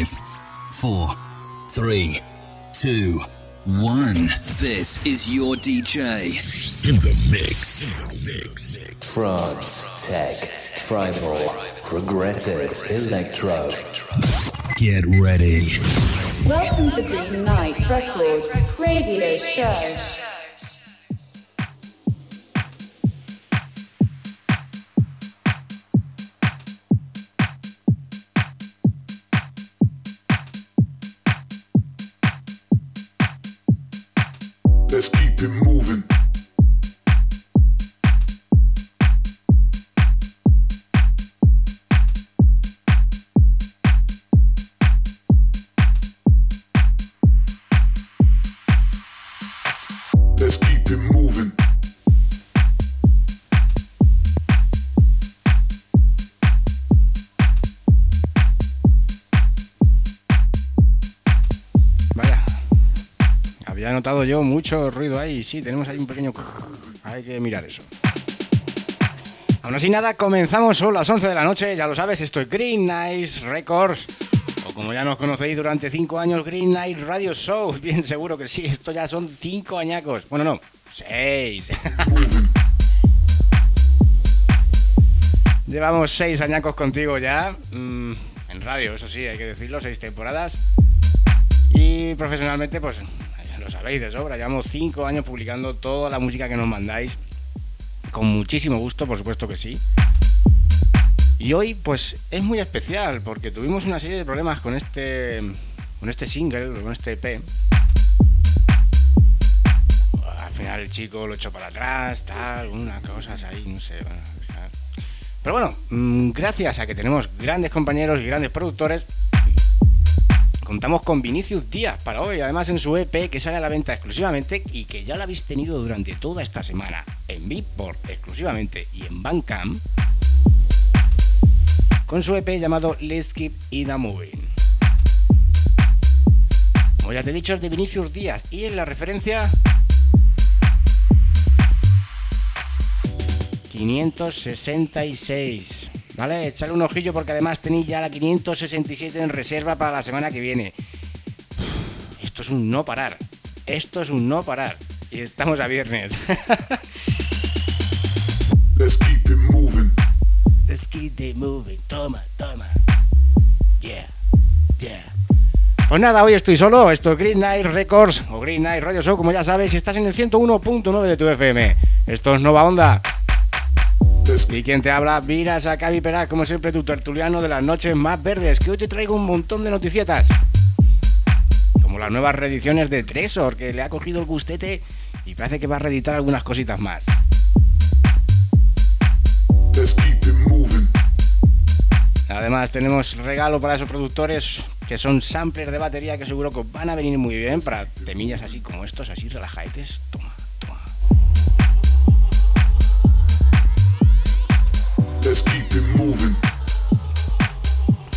Five, four, three, two, one. This is your DJ. In the mix. In the mix. Trance, tech, tribal, progressive, electro. Get ready. Welcome to Green Night Records radio show. Notado yo mucho ruido ahí. Sí, tenemos ahí un pequeño... Hay que mirar eso. Aún así nada, comenzamos son las 11 de la noche. Ya lo sabes, esto es Green Nice Records. O como ya nos conocéis durante 5 años, Green Night Radio Show. Bien seguro que sí, esto ya son 5 añacos. Bueno, no, 6. Llevamos 6 añacos contigo ya. mm, en radio, eso sí, hay que decirlo, 6 temporadas. Y profesionalmente, pues lo sabéis de sobra, llevamos 5 años publicando toda la música que nos mandáis. Con muchísimo gusto, por supuesto que sí. Y hoy, pues es muy especial porque tuvimos una serie de problemas con este, con este single, con este EP. Al final el chico lo echó para atrás, tal, unas cosas ahí, no sé. Pero bueno, mm, gracias a que tenemos grandes compañeros y grandes productores, contamos con Vinicius Díaz para hoy, además en su EP que sale a la venta exclusivamente y que ya lo habéis tenido durante toda esta semana en Beatport exclusivamente y en Bandcamp con su EP llamado Let's Keep It A Moving. Como ya te he dicho, es de Vinicius Díaz y en la referencia 566. ¿Vale? Echale un ojillo porque además tenéis ya la 567 en reserva para la semana que viene. Esto es un no parar. Esto es un no parar. Y estamos a viernes. Let's keep it moving. Let's keep it moving. Toma, toma. Yeah, yeah. Pues nada, hoy estoy solo. Esto es Green Night Records o Green Night Radio Show, como ya sabes, y estás en el 101.9 de tu FM. Esto es Nova Onda. Y quien te habla, Viras a Cavi Peraz, como siempre, tu tertuliano de las noches más verdes, que hoy te traigo un montón de noticietas. Como las nuevas reediciones de Tresor, que le ha cogido el gustete y parece que va a reeditar algunas cositas más. Además tenemos regalo para esos productores que son samplers de batería que seguro que van a venir muy bien para temillas así como estos, así relajadetes. Toma,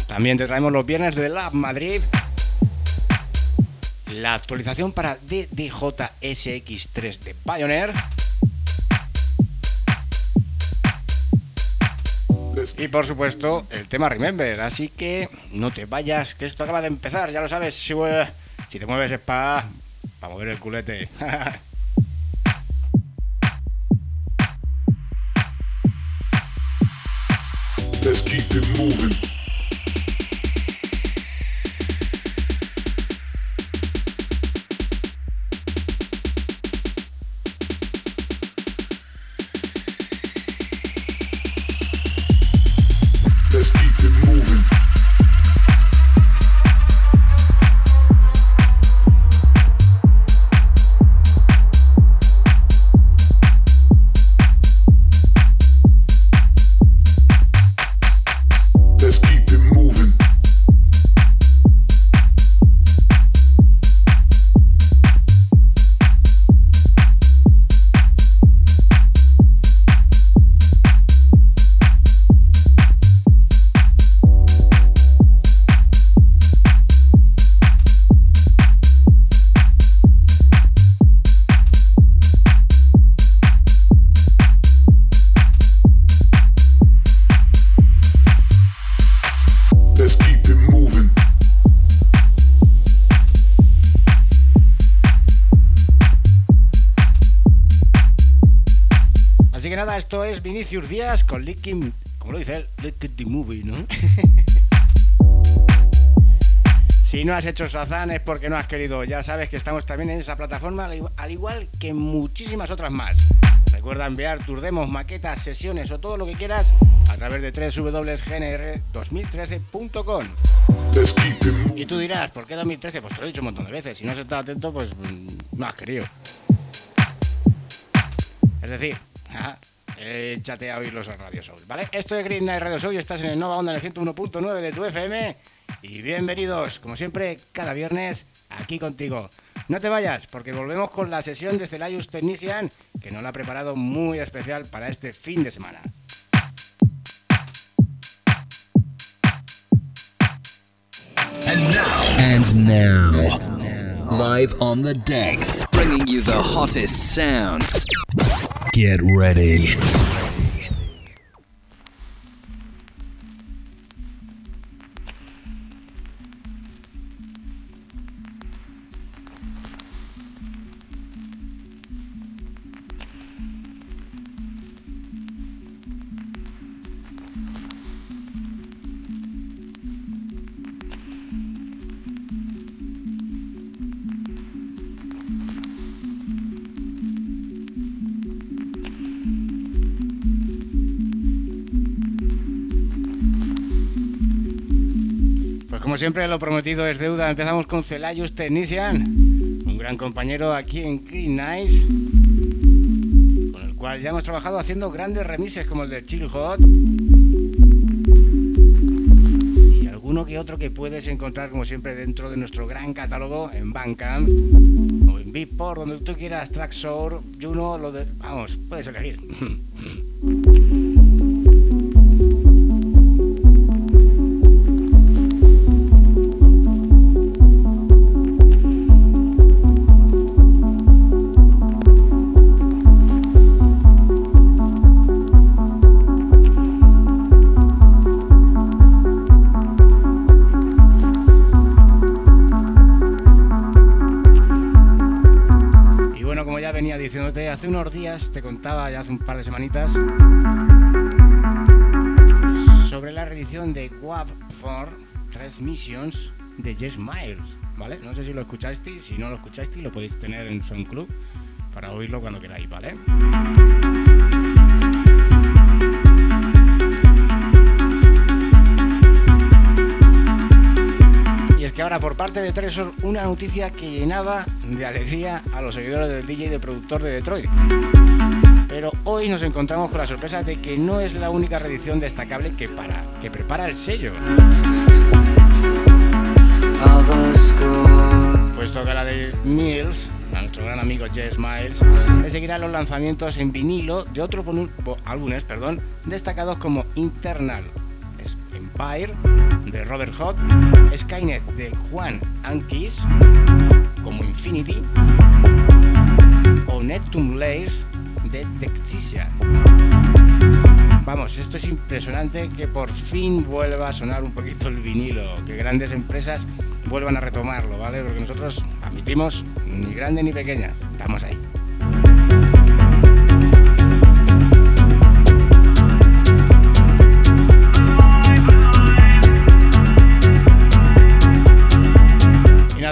También te traemos los viernes de Lab Madrid. La actualización para DDJ-SX3 de Pioneer. Y por supuesto, el tema Remember. Así que no te vayas, que esto acaba de empezar, ya lo sabes. Si, eh, si te mueves es para mover el culete. let's keep it moving. Vinicius Díaz con Licking, como lo dice él, the Movie, ¿no? si no has hecho Shazam es porque no has querido. Ya sabes que estamos también en esa plataforma, al igual que muchísimas otras más. Recuerda enviar tus demos, maquetas, sesiones o todo lo que quieras a través de www.gnr2013.com. Y tú dirás, ¿por qué 2013? Pues te lo he dicho un montón de veces. Si no has estado atento, pues mm, no has querido. Es decir, échate a oír los Radio Soul, ¿vale? Esto es Green Night Radio y estás en el Nova Onda en el 101.9 de tu FM. Y bienvenidos, como siempre, cada viernes aquí contigo. No te vayas, porque volvemos con la sesión de Celayus Technician, que nos la ha preparado muy especial para este fin de semana. And now, live on the decks, bringing you the hottest sounds. Get ready. Siempre, lo prometido es deuda. Empezamos con Celayus Technician, un gran compañero aquí en Green Nice, con el cual ya hemos trabajado haciendo grandes remises como el de Chill Hot. Y alguno que otro que puedes encontrar, como siempre, dentro de nuestro gran catálogo en Bandcamp o en Beatport, donde tú quieras, Tracksour, Juno, lo de. Vamos, puedes elegir. hace unos días te contaba, ya hace un par de semanitas, sobre la reedición de WAV 4 Transmissions de Jess Miles, ¿vale? No sé si lo escuchasteis, si no lo escuchasteis lo podéis tener en Club para oírlo cuando queráis, ¿vale? Que ahora por parte de Tresor una noticia que llenaba de alegría a los seguidores del DJ y productor de Detroit. Pero hoy nos encontramos con la sorpresa de que no es la única reedición destacable que, para, que prepara el sello. Puesto que la de Mills, nuestro gran amigo Jess Miles, le seguirá los lanzamientos en vinilo de otros álbumes perdón, destacados como Internal, Empire de Robert Hot, Skynet de Juan Ankis como Infinity o Neptune Layers de Decticia. Vamos, esto es impresionante que por fin vuelva a sonar un poquito el vinilo, que grandes empresas vuelvan a retomarlo, ¿vale? Porque nosotros admitimos ni grande ni pequeña, estamos ahí.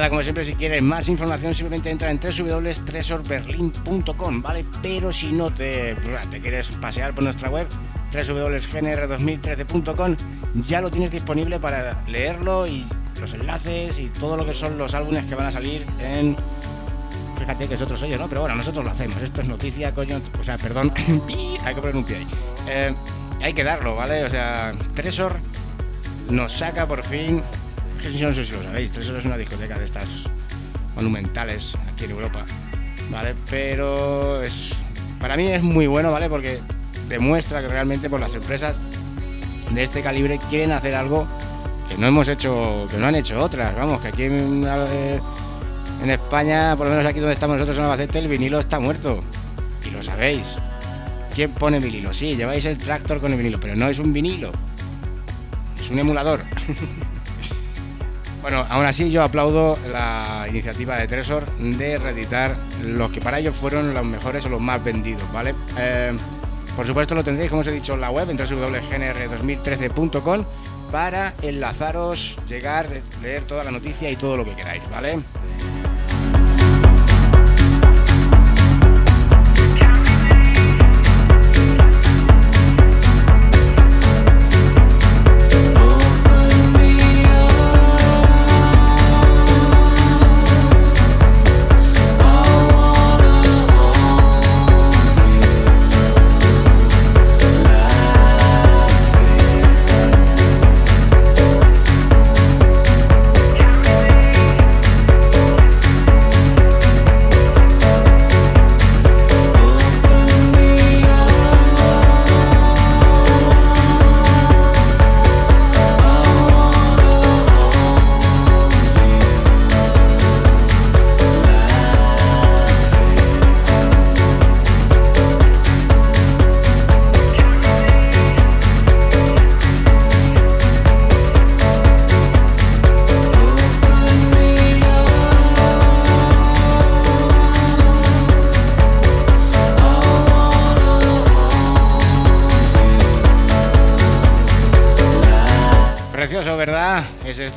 Como siempre, si quieres más información, simplemente entra en www.tresorberlin.com, ¿vale? Pero si no te, te quieres pasear por nuestra web, www.gnr2013.com, ya lo tienes disponible para leerlo y los enlaces y todo lo que son los álbumes que van a salir en. Fíjate que es otro sello, ¿no? Pero bueno, nosotros lo hacemos. Esto es noticia, coño. O sea, perdón. hay que poner un pie ahí. Eh, hay que darlo, ¿vale? O sea, Tresor nos saca por fin no sé si lo sabéis, Tresor es una discoteca de estas monumentales aquí en Europa, ¿vale? Pero es, para mí es muy bueno, ¿vale? Porque demuestra que realmente por las empresas de este calibre quieren hacer algo que no hemos hecho, que no han hecho otras, vamos, que aquí en, en España, por lo menos aquí donde estamos nosotros en Albacete, el vinilo está muerto, y lo sabéis. ¿Quién pone vinilo? Sí, lleváis el tractor con el vinilo, pero no es un vinilo, es un emulador. Bueno, aún así yo aplaudo la iniciativa de Tresor de reeditar los que para ellos fueron los mejores o los más vendidos, ¿vale? Eh, Por supuesto lo tendréis, como os he dicho, en la web en www.gnr2013.com para enlazaros, llegar, leer toda la noticia y todo lo que queráis, ¿vale?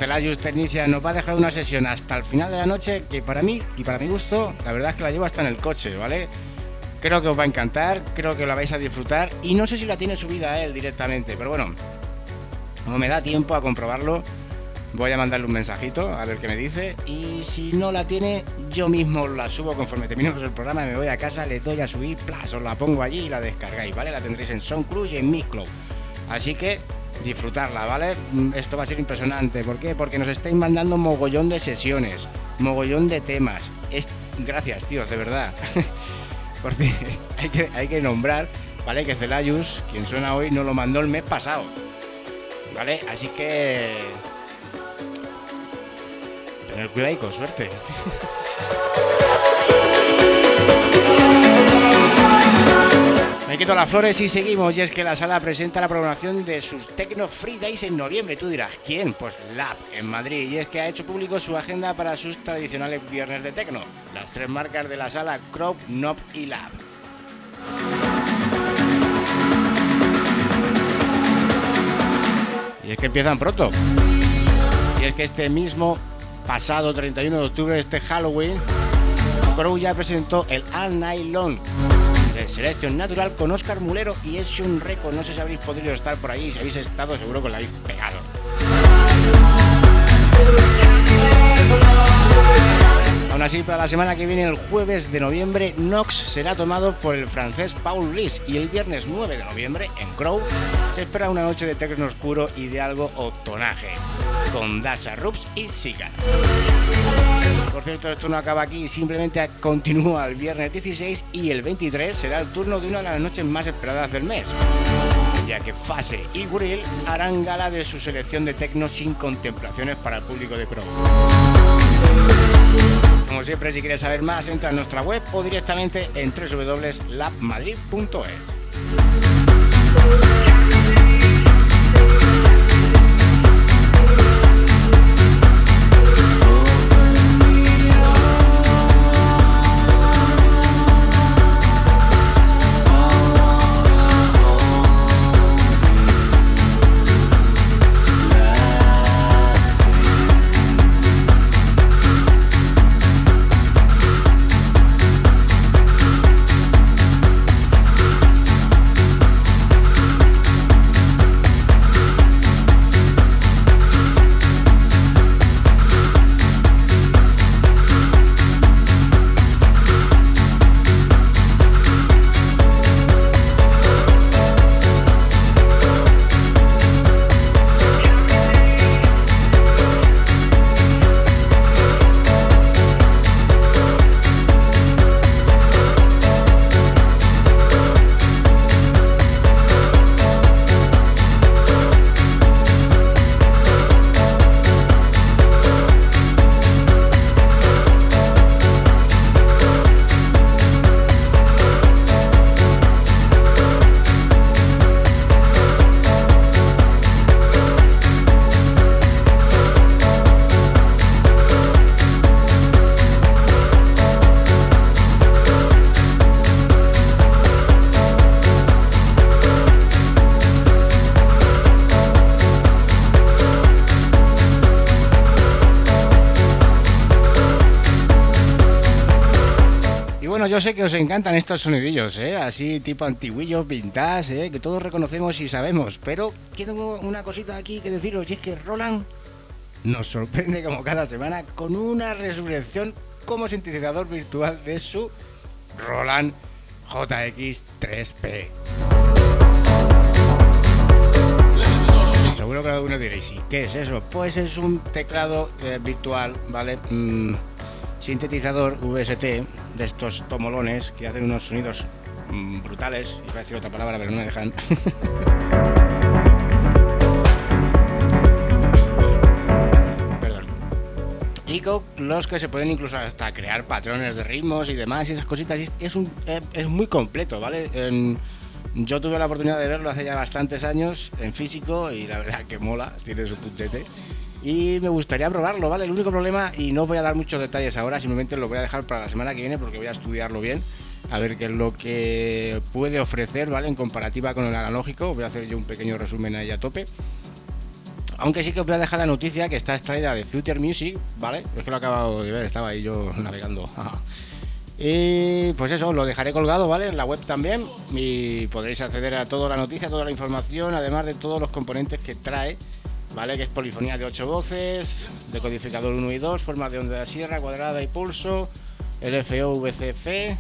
Celayus Technician nos va a dejar una sesión hasta el final de la noche que para mí y para mi gusto, la verdad es que la llevo hasta en el coche, ¿vale? Creo que os va a encantar, creo que la vais a disfrutar y no sé si la tiene subida él directamente, pero bueno, como me da tiempo a comprobarlo, voy a mandarle un mensajito a ver qué me dice y si no la tiene, yo mismo la subo conforme terminemos el programa, me voy a casa, le doy a subir, plas, os la pongo allí y la descargáis, ¿vale? La tendréis en SoundCloud y en Mixcloud. Así que disfrutarla, ¿vale? Mm, esto va a ser impresionante. ¿Por qué? Porque nos estáis mandando mogollón de sesiones, mogollón de temas. Es... Gracias, tíos, de verdad. Por si hay que, hay que nombrar, ¿vale? Que Celayus, quien suena hoy, nos lo mandó el mes pasado. ¿Vale? Así que... Tener cuidado y con suerte. Me quito las flores y seguimos. Y es que la sala presenta la programación de sus Tecno Free Days en noviembre. Tú dirás, ¿quién? Pues Lab en Madrid. Y es que ha hecho público su agenda para sus tradicionales viernes de Tecno. Las tres marcas de la sala, Crop, Nop y Lab. Y es que empiezan pronto. Y es que este mismo pasado 31 de octubre, este Halloween, Crow ya presentó el All Night Long de selección natural con Oscar Mulero y es un récord. No sé si habréis podido estar por ahí, si habéis estado seguro que lo habéis pegado. Aún así, para la semana que viene, el jueves de noviembre, Nox será tomado por el francés Paul Riz y el viernes 9 de noviembre, en Crow, se espera una noche de tecno oscuro y de algo otonaje, con Dasha Rups y Siga. Por cierto, esto no acaba aquí, simplemente continúa el viernes 16 y el 23 será el turno de una de las noches más esperadas del mes, ya que Fase y Grill harán gala de su selección de tecno sin contemplaciones para el público de Crow. Como siempre, si quieres saber más, entra en nuestra web o directamente en www.labmadrid.es. yo sé que os encantan estos sonidillos, ¿eh? así tipo antiguillos, vintage, ¿eh? que todos reconocemos y sabemos, pero tengo una cosita aquí que deciros, es que Roland nos sorprende como cada semana con una resurrección como sintetizador virtual de su Roland JX3P. Seguro que algunos diréis, ¿y qué es eso? Pues es un teclado eh, virtual, ¿vale? Mm, sintetizador VST de estos tomolones que hacen unos sonidos mm, brutales. Iba a decir otra palabra, pero no me dejan. Perdón. Y con los que se pueden incluso hasta crear patrones de ritmos y demás y esas cositas. Es, un, eh, es muy completo, ¿vale? Yo tuve la oportunidad de verlo hace ya bastantes años en físico y la verdad que mola, tiene su puntete. Y me gustaría probarlo, ¿vale? El único problema, y no voy a dar muchos detalles ahora, simplemente lo voy a dejar para la semana que viene porque voy a estudiarlo bien, a ver qué es lo que puede ofrecer, ¿vale? En comparativa con el analógico, voy a hacer yo un pequeño resumen ahí a tope. Aunque sí que os voy a dejar la noticia que está extraída de Future Music, ¿vale? Es que lo acabo de ver, estaba ahí yo navegando. Y pues eso, lo dejaré colgado, ¿vale? En la web también. Y podréis acceder a toda la noticia, toda la información, además de todos los componentes que trae, ¿vale? Que es polifonía de 8 voces, decodificador 1 y 2, forma de onda de sierra, cuadrada y pulso, LFO, VCF.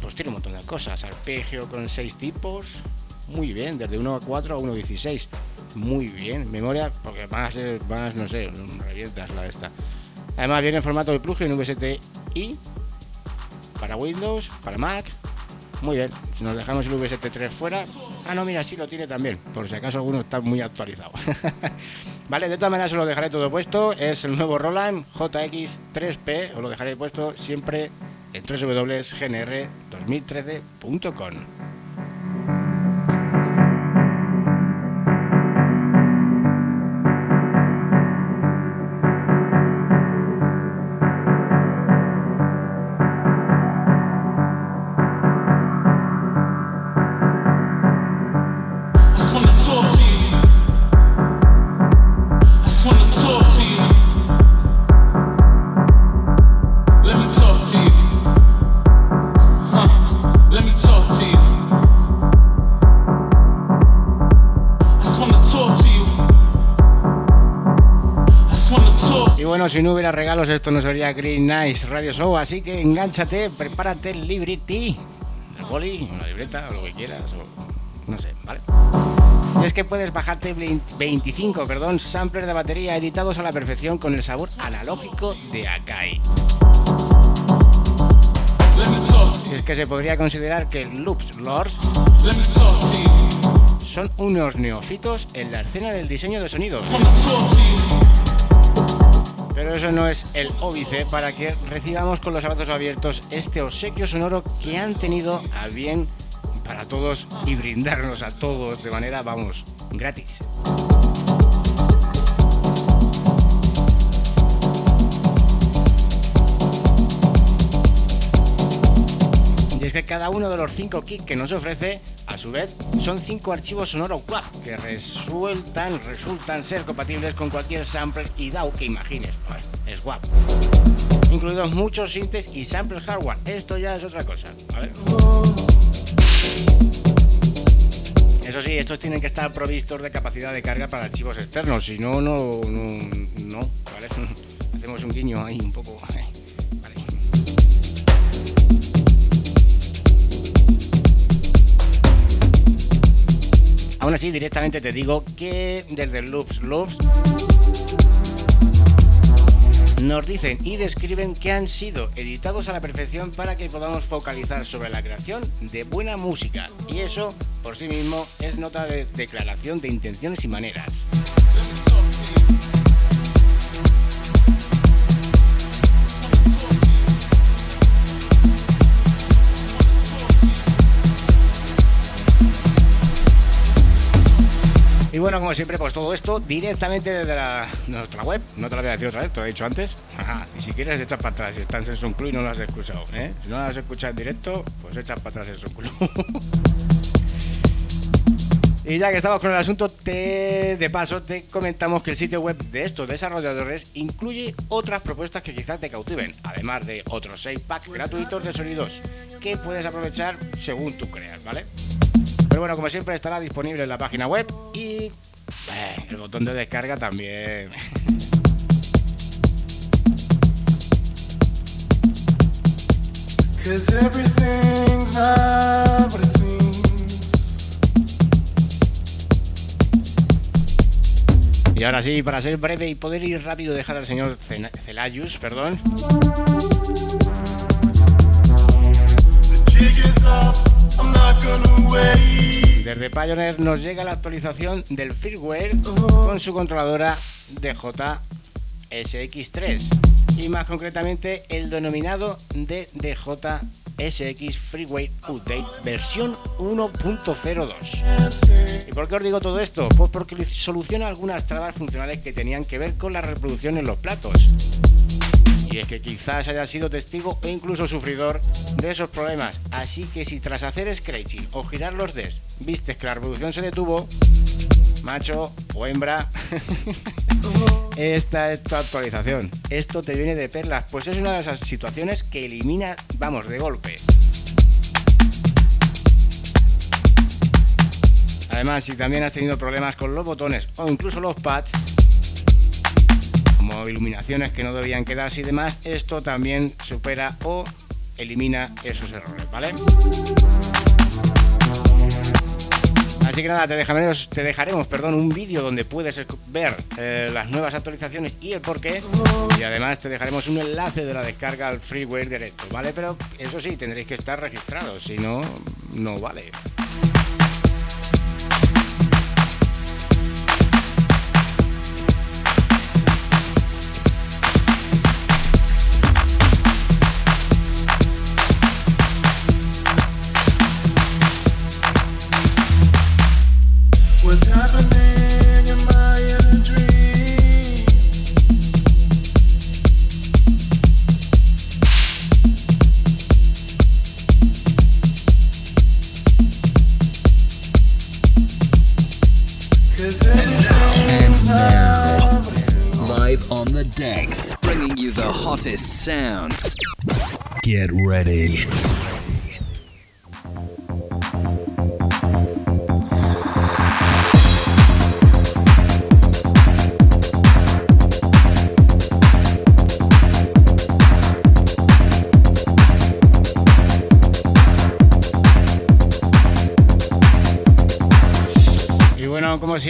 Pues tiene un montón de cosas. Arpegio con 6 tipos. Muy bien, desde 1 a 4 a 1 a 16. Muy bien. Memoria, porque van a ser, a, no sé, revientas la esta. Además viene en formato de plugin VST-I para Windows, para Mac. Muy bien, si nos dejamos el VST3 fuera. Ah, no, mira, sí lo tiene también, por si acaso alguno está muy actualizado. vale, de todas maneras os lo dejaré todo puesto. Es el nuevo Roland JX3P, os lo dejaré puesto siempre en www.gnr2013.com. si no hubiera regalos, esto no sería Green Nice Radio Show. Así que engánchate, prepárate el libriti, el boli, una libreta, o lo que quieras, o no sé, ¿vale? Y es que puedes bajarte 20 25 perdón, samplers de batería editados a la perfección con el sabor analógico de Akai. Es que se podría considerar que Loops Lords son unos neofitos en la escena del diseño de sonidos. Pero eso no es el óbice para que recibamos con los brazos abiertos este obsequio sonoro que han tenido a bien para todos y brindarnos a todos de manera, vamos, gratis. Que cada uno de los cinco kits que nos ofrece, a su vez, son cinco archivos sonoros WAP que resultan, resultan ser compatibles con cualquier sample y DAW que imagines. Es WAP. Incluidos muchos sintes y samples hardware. Esto ya es otra cosa. Eso sí, estos tienen que estar provistos de capacidad de carga para archivos externos, si no, no, no, no, ¿vale? Hacemos un guiño ahí un poco. Aún así, directamente te digo que desde Loops Loops nos dicen y describen que han sido editados a la perfección para que podamos focalizar sobre la creación de buena música. Y eso, por sí mismo, es nota de declaración de intenciones y maneras. Y bueno, como siempre, pues todo esto directamente desde nuestra web. No te lo voy a decir otra vez, te lo he dicho antes. Ajá, y si quieres, echas para atrás. Si estás en Son Club y no lo has escuchado, ¿eh? Si no lo has escuchado en directo, pues echas para atrás en Son Club. Y ya que estamos con el asunto, te- de paso te comentamos que el sitio web de estos desarrolladores incluye otras propuestas que quizás te cautiven, además de otros 6 packs gratuitos de sonidos que puedes aprovechar según tú creas, ¿vale? Pero bueno, como siempre estará disponible en la página web y eh, el botón de descarga también. Cause everything's not what it seems. Y ahora sí, para ser breve y poder ir rápido, dejar al señor Celayus, perdón, The jig is up, Desde Pioneer nos llega la actualización del firmware con su controladora DJ-SX3 y más concretamente el denominado DDJ-SX Freeware Update versión 1.02. ¿Y por qué os digo todo esto? Pues porque soluciona algunas trabas funcionales que tenían que ver con la reproducción en los platos. Y es que quizás haya sido testigo e incluso sufridor de esos problemas. Así que si tras hacer scratching o girar los des vistes que la reproducción se detuvo, macho o hembra, esta es tu actualización. Esto te viene de perlas, pues es una de esas situaciones que elimina, vamos, de golpe. Además, si también has tenido problemas con los botones o incluso los pads, como iluminaciones que no debían quedarse y demás, esto también supera o elimina esos errores, ¿vale? Así que nada, te dejaremos, te dejaremos perdón, un vídeo donde puedes ver eh, las nuevas actualizaciones y el porqué. Y además te dejaremos un enlace de la descarga al freeware directo, ¿vale? Pero eso sí, tendréis que estar registrados, si no, no vale.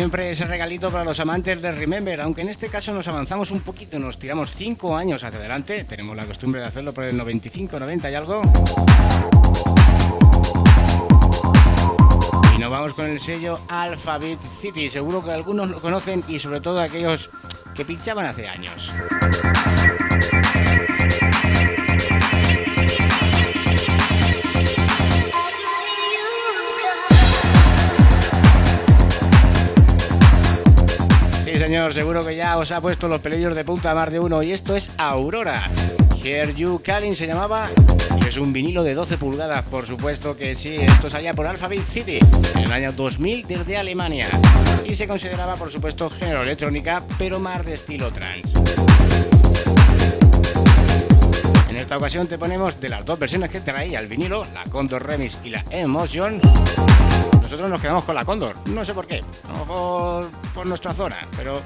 Siempre, ese regalito para los amantes de Remember, aunque en este caso nos avanzamos un poquito, nos tiramos 5 años hacia adelante, tenemos la costumbre de hacerlo por el 95, 90 y algo. Y nos vamos con el sello Alphabet City, seguro que algunos lo conocen y sobre todo aquellos que pinchaban hace años. Seguro que ya os ha puesto los pelillos de punta más de uno. Y esto es Aurora. Here You Calling se llamaba. Y es un vinilo de 12 pulgadas, por supuesto que sí. Esto salía por Alphabet City en el año 2000 desde Alemania. Y se consideraba, por supuesto, género electrónica, pero más de estilo trance. En esta ocasión te ponemos de las dos versiones que traía el vinilo, la Condor Remix y la Emotion. Nosotros nos quedamos con la Condor, no sé por qué, a lo mejor por nuestra zona, pero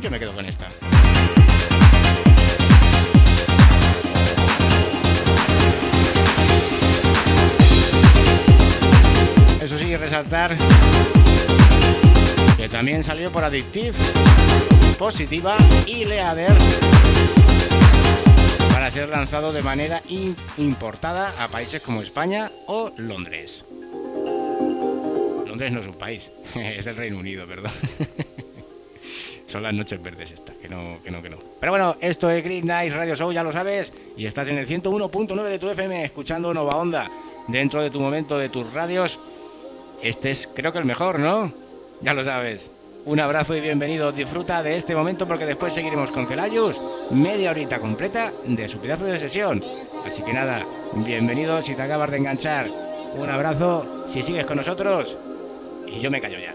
yo me quedo con esta. Eso sí, resaltar que también salió por Addictive, Positiva y Leader para ser lanzado de manera importada a países como España o Londres. Londres no es un país, es el Reino Unido, perdón. Son las noches verdes estas, que no, que no, que no. Pero bueno, esto es Green Night Radio Show, ya lo sabes, y estás en el 101.9 de tu FM escuchando Nova Onda. Dentro de tu momento, de tus radios, este es creo que el mejor, ¿no? Ya lo sabes. Un abrazo y bienvenido. Disfruta de este momento porque después seguiremos con Celayus, media horita completa de su pedazo de sesión. Así que nada, bienvenido si te acabas de enganchar. Un abrazo si sigues con nosotros y yo me callo ya.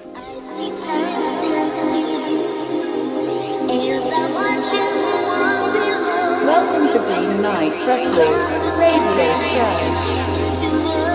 Welcome to Beat Night Radio Show.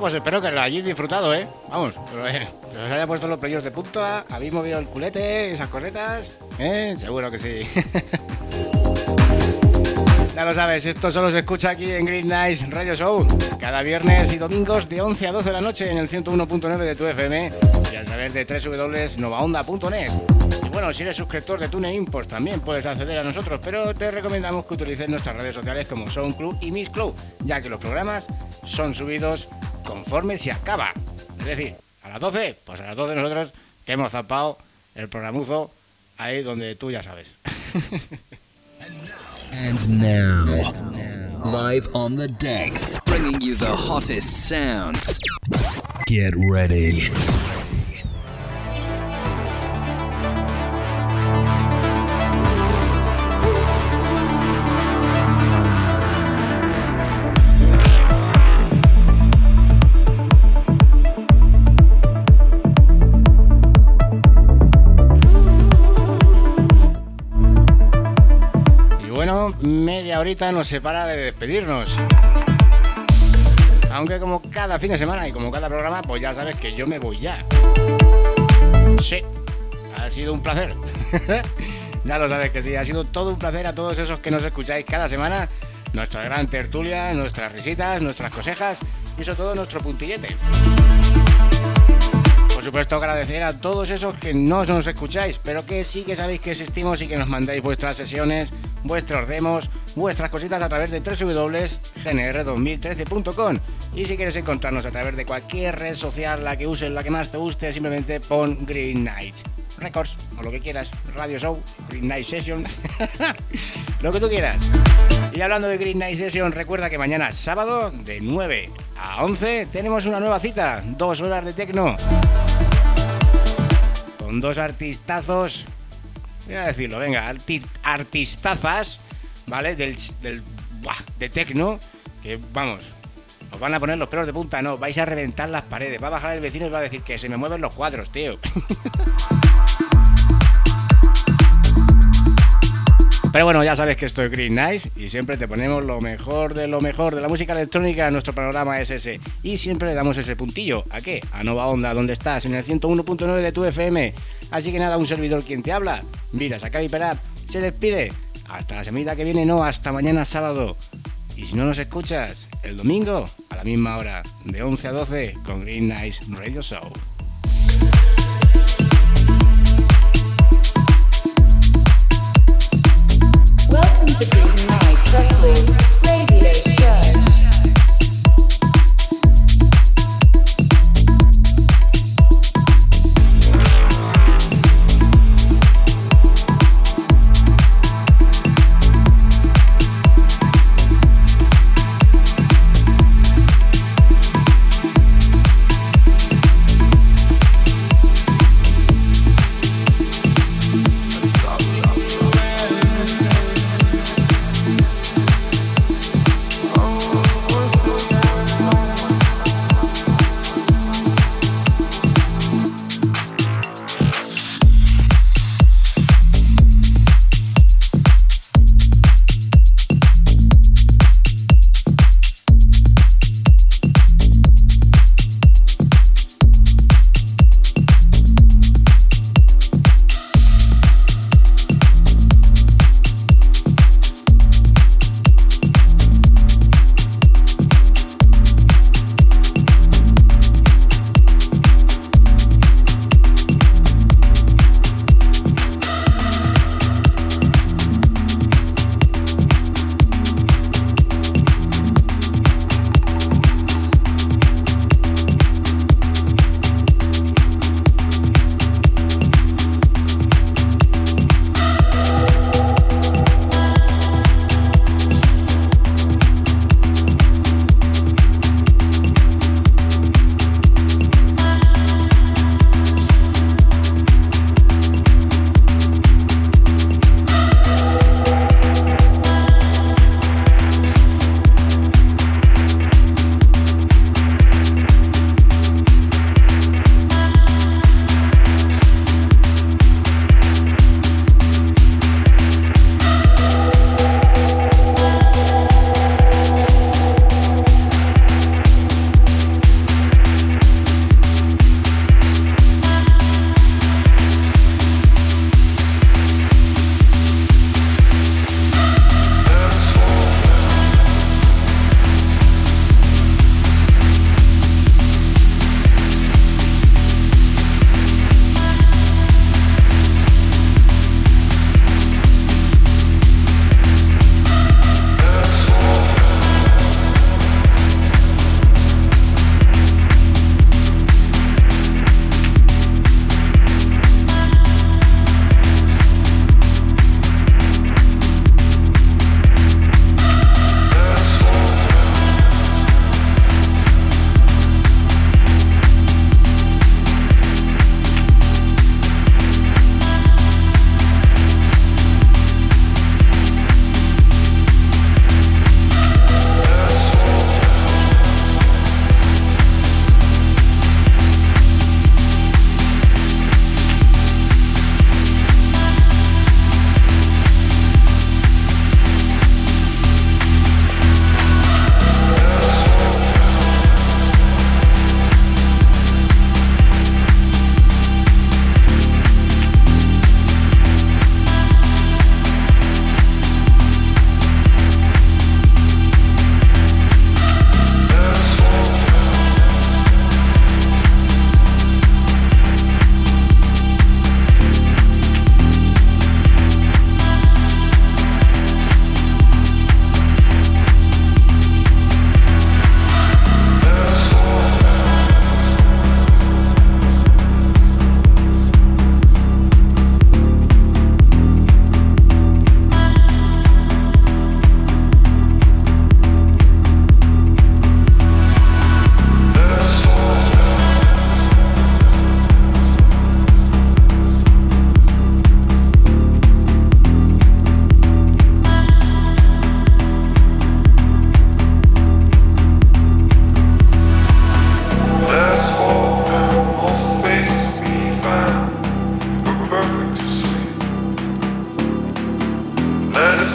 Pues espero que lo hayáis disfrutado, ¿eh? Vamos, que os haya puesto los playos de punta, habéis movido el culete, esas cosetas, ¿eh? Seguro que sí. ya lo sabes, esto solo se escucha aquí en Green Nights Radio Show, cada viernes y domingos de 11 a 12 de la noche en el 101.9 de tu FM y a través de www.novaonda.net. Y bueno, si eres suscriptor de TuneIn, pues también puedes acceder a nosotros, pero te recomendamos que utilices nuestras redes sociales como SoundCloud y MixCloud, ya que los programas son subidos conforme se acaba. Es decir, a las 12, pues a las 12 nosotros que hemos zapado el programuzo ahí donde tú ya sabes. And now, live on the decks, bringing you the hottest sounds. Get ready. Horita nos separa de despedirnos. Aunque como cada fin de semana y como cada programa, pues ya sabes que yo me voy ya. Sí, ha sido un placer. ya lo sabes que sí, ha sido todo un placer a todos esos que nos escucháis cada semana. Nuestra gran tertulia, nuestras risitas, nuestras cosejas y sobre todo nuestro puntillete. Por supuesto agradecer a todos esos que no nos escucháis, pero que sí que sabéis que existimos y que nos mandáis vuestras sesiones, vuestros demos, vuestras cositas a través de www.gnr2013.com y si quieres encontrarnos a través de cualquier red social, la que uses, la que más te guste, simplemente pon Green Night Records o lo que quieras, Radio Show, Green Night Session, lo que tú quieras. Y hablando de Green Night Session, recuerda que mañana sábado de 9 a 11 tenemos una nueva cita, dos horas de tecno con dos artistazos, voy a decirlo, venga, arti- artistazas, ¿vale? Del, del de tecno, que vamos, os van a poner los pelos de punta, no, vais a reventar las paredes, va a bajar el vecino y va a decir que se me mueven los cuadros, tío. Pero bueno, ya sabes que esto es Green Nice y siempre te ponemos lo mejor de lo mejor de la música electrónica. Nuestro programa es ese. Y siempre le damos ese puntillo. ¿A qué? A Nova Onda, donde estás, en el 101.9 de tu FM. Así que nada, un servidor quien te habla. Mira, Sacabi Perap se despide. Hasta la semana que viene, no, hasta mañana sábado. Y si no nos escuchas, el domingo, a la misma hora, de 11 a 12, con Green Nice Radio Show. To Green Night Records Radio Show.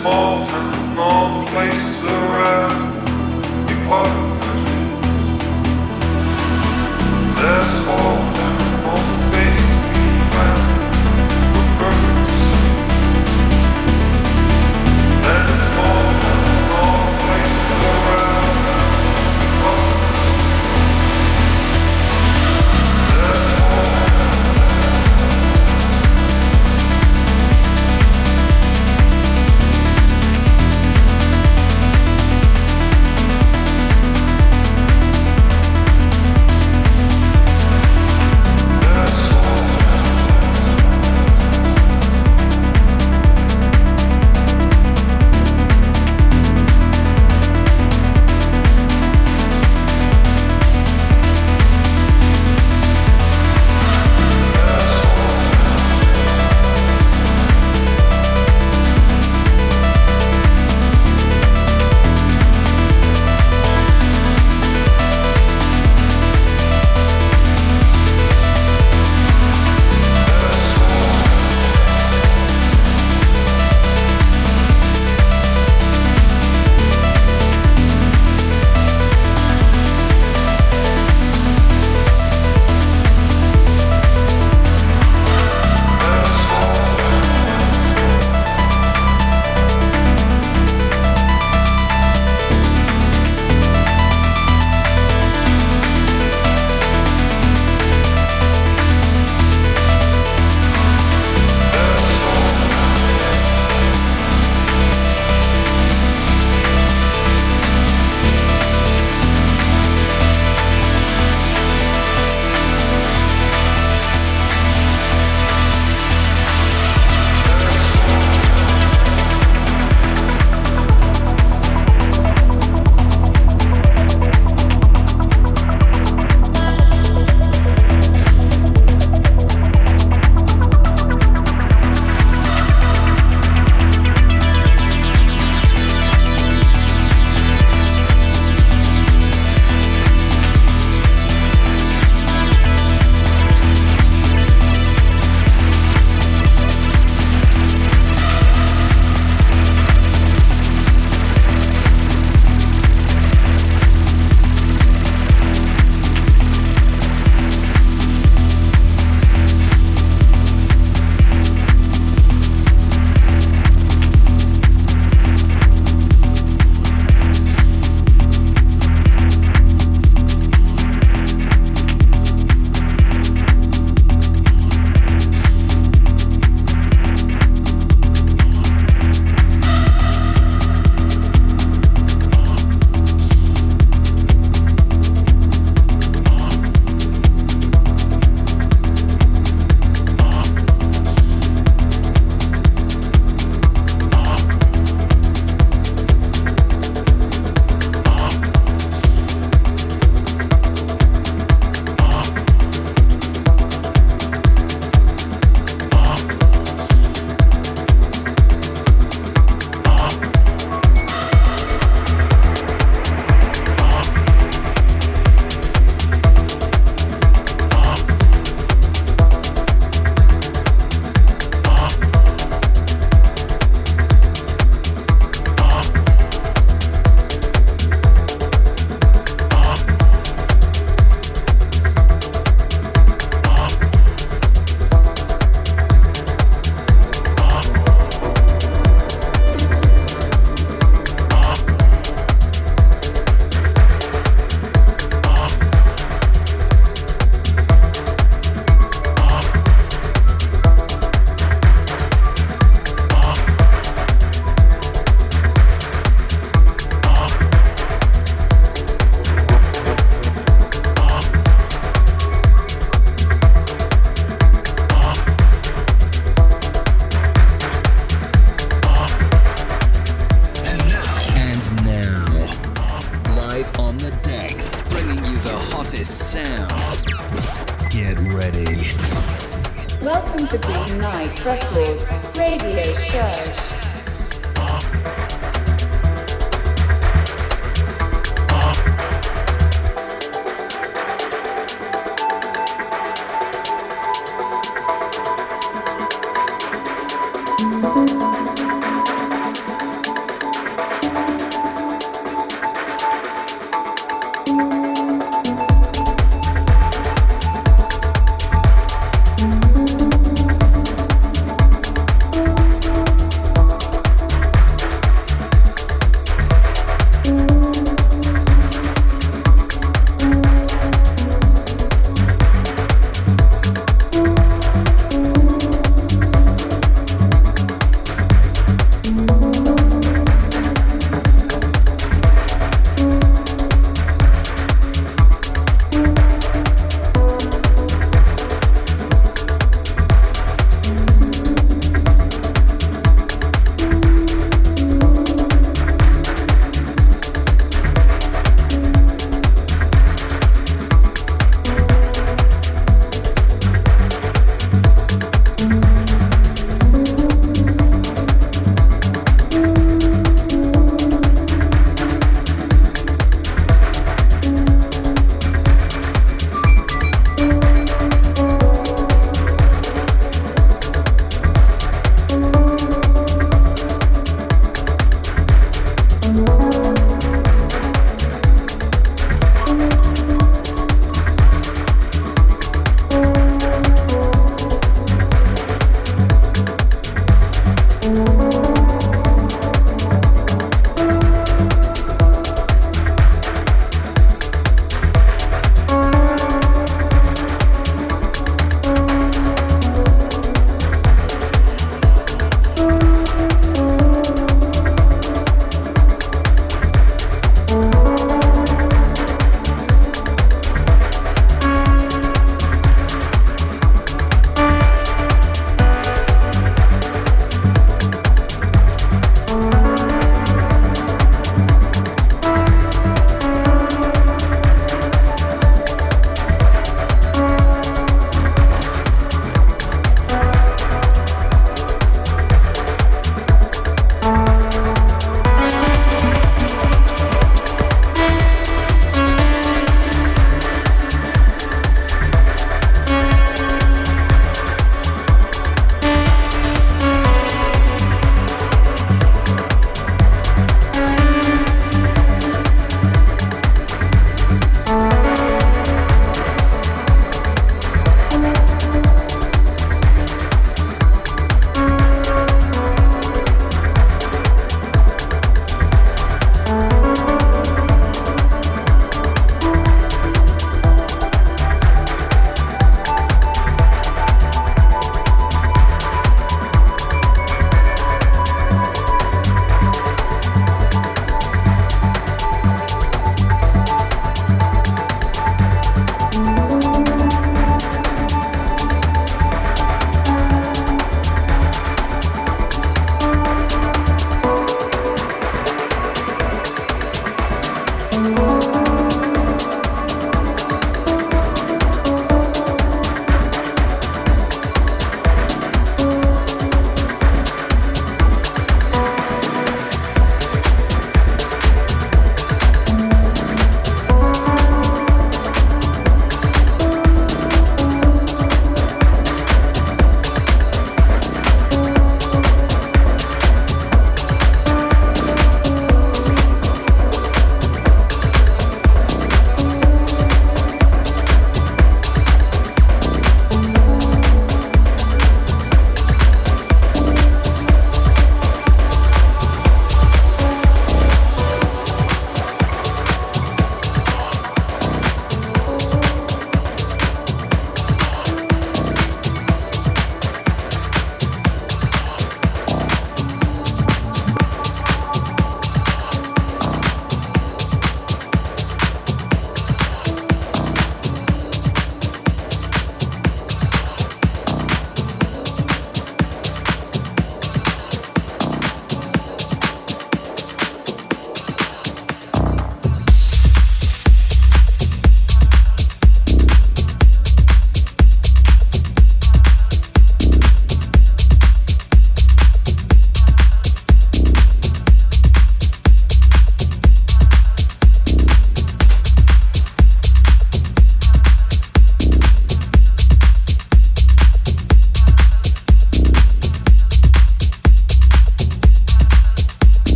small town, all the places around your partner. There's all